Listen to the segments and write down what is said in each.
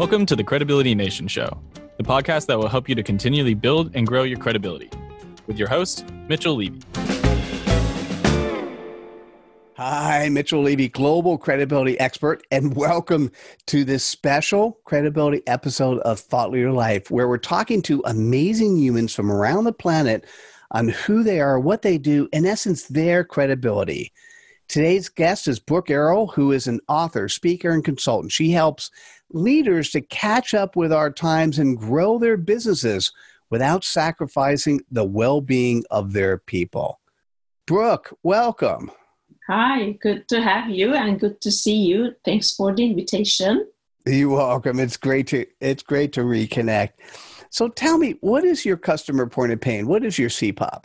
Welcome to the Credibility Nation Show, the podcast that will help you to continually build and grow your credibility. With your host, Mitchell Levy. Hi, Mitchell Levy, global credibility expert, and welcome to this special credibility episode of Thought Leader Life, where we're talking to amazing humans from around the planet on who they are, what they do, in essence, their credibility. Today's guest is Brooke Erol, who is an author, speaker, and consultant. She helps leaders to catch up with our times and grow their businesses without sacrificing the well being of their people. Brooke, welcome. Hi, good to have you and good to see you. Thanks for the invitation. You're welcome. It's great to it's great to reconnect. So tell me, what is your customer point of pain? What is your CPOP?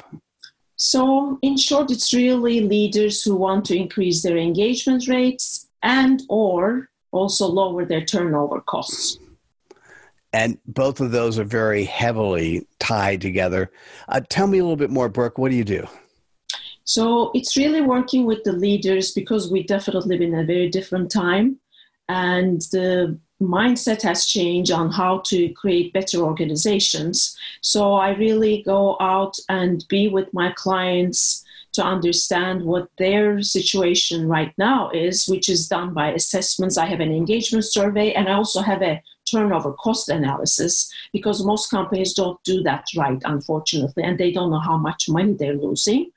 So in short, it's really leaders who want to increase their engagement rates and or also lower their turnover costs. And both of those are very heavily tied together. Uh, tell me a little bit more, Brooke. What do you do? So it's really working with the leaders because we definitely live in a very different time. And the mindset has changed on how to create better organizations. So I really go out and be with my clients to understand what their situation right now is, which is done by assessments. I have an engagement survey and I also have a turnover cost analysis because most companies don't do that right, unfortunately, and they don't know how much money they're losing.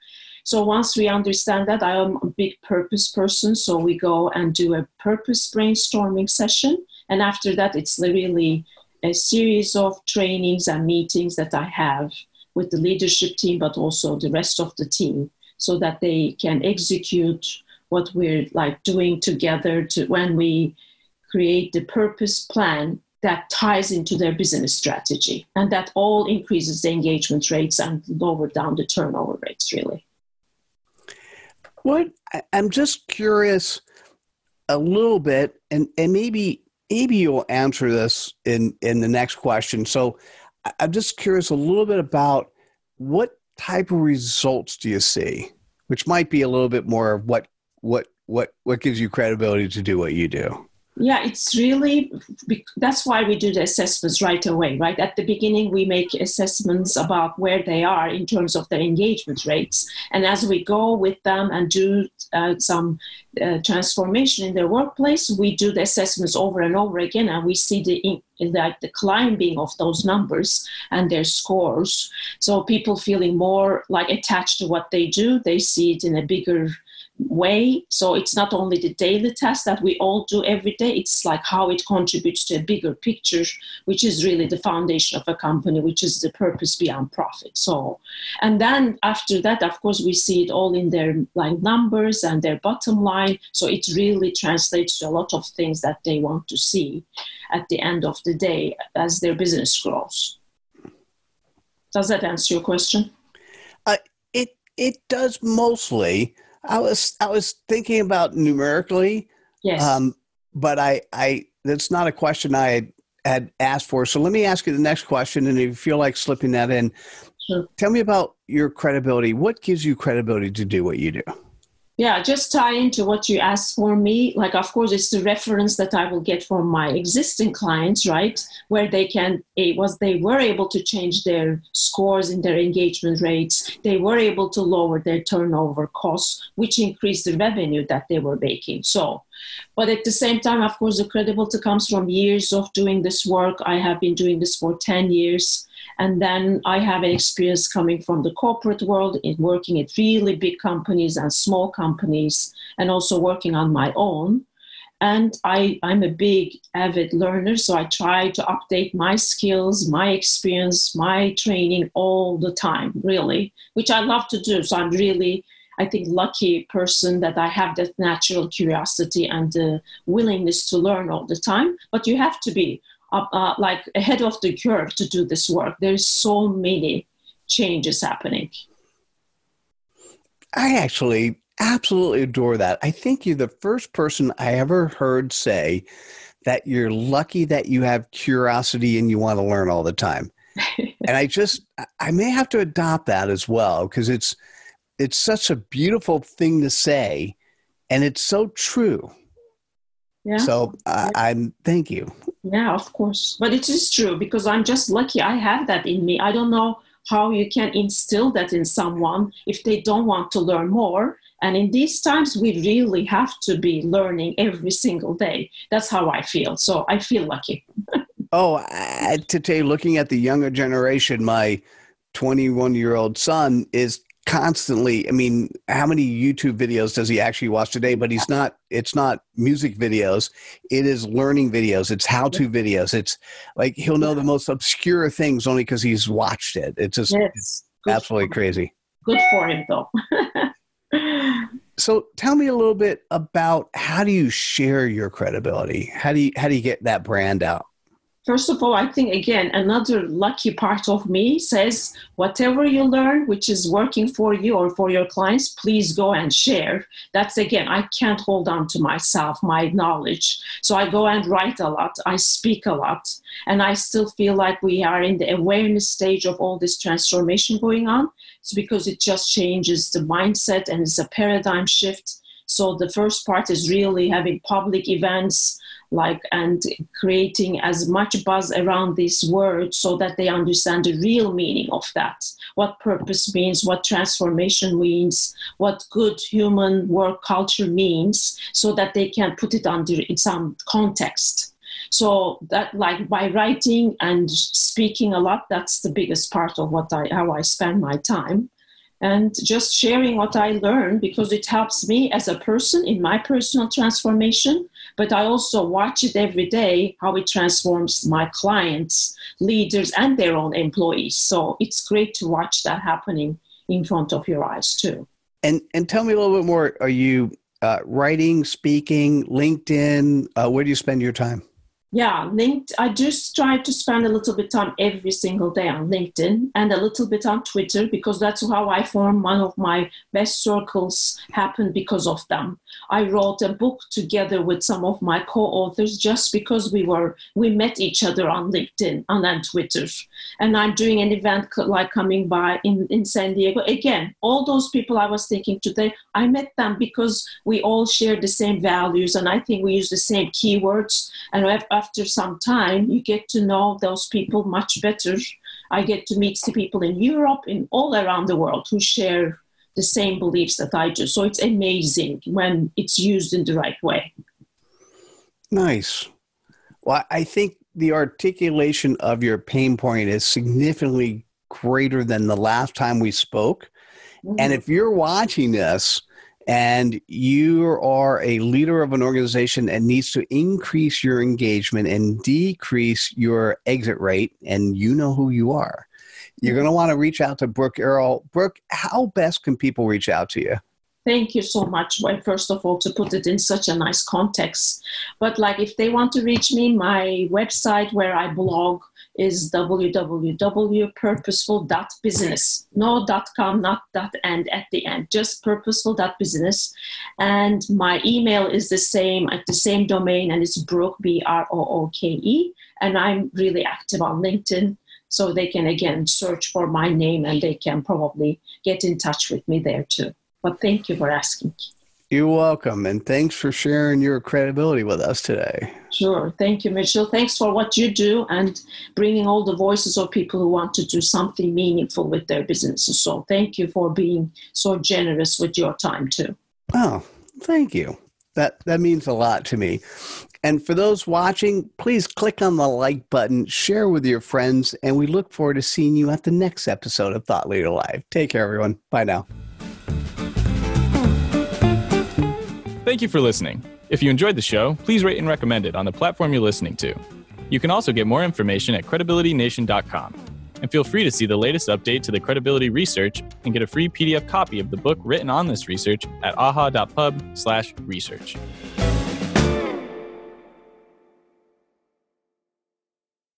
So once we understand that, I am a big purpose person. So we go and do a purpose brainstorming session. And after that, it's really a series of trainings and meetings that I have with the leadership team, but also the rest of the team so that they can execute what we're like doing together to when we create the purpose plan that ties into their business strategy. And that all increases the engagement rates and lower down the turnover rates really. What i'm just curious a little bit and and maybe maybe you'll answer this in in the next question. So i'm just curious a little bit about what type of results do you see? Which might be a little bit more of what what what what gives you credibility to do what you do yeah it's really that's why we do the assessments right away right? At the beginning we make assessments about where they are in terms of their engagement rates. And as we go with them and do uh, some uh, transformation in their workplace we do the assessments over and over again and we see the like the climbing of those numbers and their scores. So people feeling more like attached to what they do they see it in a bigger way. So it's not only the daily task that we all do every day, it's like how it contributes to a bigger picture, which is really the foundation of a company, which is the purpose beyond profit. So, and then after that, of course, we see it all in their like numbers and their bottom line. So it really translates to a lot of things that they want to see at the end of the day as their business grows. Does that answer your question? Uh, it it does mostly. I was I was thinking about numerically. Yes. Um, but I I that's not a question I had, had asked for. So let me ask you the next question, and if you feel like slipping that in, sure. tell me about your credibility. What gives you credibility to do what you do? Yeah just tie into what you asked for me. Like of course it's the reference that i will get from my existing clients right? Where they can it was they were able to change their scores in their engagement rates. They were able to lower their turnover costs which increased the revenue that they were making. So but at the same time of course the credibility comes from years of doing this work. I have been doing this for 10 years and then I have an experience coming from the corporate world in working at really big companies and small companies, and also working on my own. And I, I'm a big avid learner, so I try to update my skills, my experience, my training all the time, really, which I love to do. So I'm really I think, lucky person that I have that natural curiosity and the willingness to learn all the time. But you have to be uh, like ahead of the curve to do this work. There's so many changes happening. I actually absolutely adore that. I think you're the first person I ever heard say that you're lucky that you have curiosity and you want to learn all the time. and I just I may have to adopt that as well because it's it's such a beautiful thing to say and it's so true. Yeah. So uh, I'm thank you. Yeah, of course. But it is true because I'm just lucky I have that in me. I don't know how you can instill that in someone if they don't want to learn more. And in these times, we really have to be learning every single day. That's how I feel. So I feel lucky. oh, uh, today, looking at the younger generation, my 21 year old son is constantly i mean how many youtube videos does he actually watch today? But he's not it's not music videos. It is learning videos. It's how to videos. It's like he'll know the most obscure things only because he's watched it. It's just yes. it's absolutely crazy. Good for him though. So tell me a little bit about how do you share your credibility? How do you how do you get that brand out First of all, I think again, another lucky part of me says whatever you learn, which is working for you or for your clients, please go and share. That's again, I can't hold on to myself, my knowledge. So I go and write a lot, I speak a lot, and I still feel like we are in the awareness stage of all this transformation going on. It's because it just changes the mindset and it's a paradigm shift. So the first part is really having public events like and creating as much buzz around this word so that they understand the real meaning of that. What purpose means what transformation means what good human work culture means so that they can put it under in some context. So that like by writing and speaking a lot that's the biggest part of what i how i spend my time and just sharing what I learned because it helps me as a person in my personal transformation. But I also watch it every day how it transforms my clients, leaders, and their own employees. So it's great to watch that happening in front of your eyes too. And and tell me a little bit more. Are you uh, writing, speaking, LinkedIn? Uh, where do you spend your time? Yeah, linked. I just try to spend a little bit time every single day on LinkedIn and a little bit on Twitter because that's how I form one of my best circles happen because of them. I wrote a book together with some of my co-authors just because we were we met each other on LinkedIn and on Twitter. And I'm doing an event like coming by in, in San Diego. Again, all those people I was thinking today, I met them because we all share the same values and I think we use the same keywords and I've after some time, you get to know those people much better. I get to meet the people in Europe, and all around the world who share the same beliefs that I do. So it's amazing when it's used in the right way. Nice. Well, I think the articulation of your pain point is significantly greater than the last time we spoke. Mm-hmm. And if you're watching this, and you are a leader of an organization that needs to increase your engagement and decrease your exit rate, and you know who you are, you're going to want to reach out to Brooke Erol. Brooke, how best can people reach out to you? Thank you so much, first of all, to put it in such a nice context. But like, if they want to reach me, my website where I blog is www.purposeful.business. No com, not dot end at the end, just purposeful.business. And my email is the same at the same domain, and it's Brooke, B R O O K E. And I'm really active on LinkedIn. So they can again search for my name and they can probably get in touch with me there too. But thank you for asking. You're welcome. And thanks for sharing your credibility with us today. Sure. Thank you, Mitchell. Thanks for what you do and bringing all the voices of people who want to do something meaningful with their businesses. So thank you for being so generous with your time, too. Oh, thank you. That, that means a lot to me. And for those watching, please click on the like button, share with your friends, and we look forward to seeing you at the next episode of Thought Leader Live. Take care, everyone. Bye now. Thank you for listening. If you enjoyed the show, please rate and recommend it on the platform you're listening to. You can also get more information at credibilitynation.com. And feel free to see the latest update to the credibility research and get a free PDF copy of the book written on this research at aha.pub/research.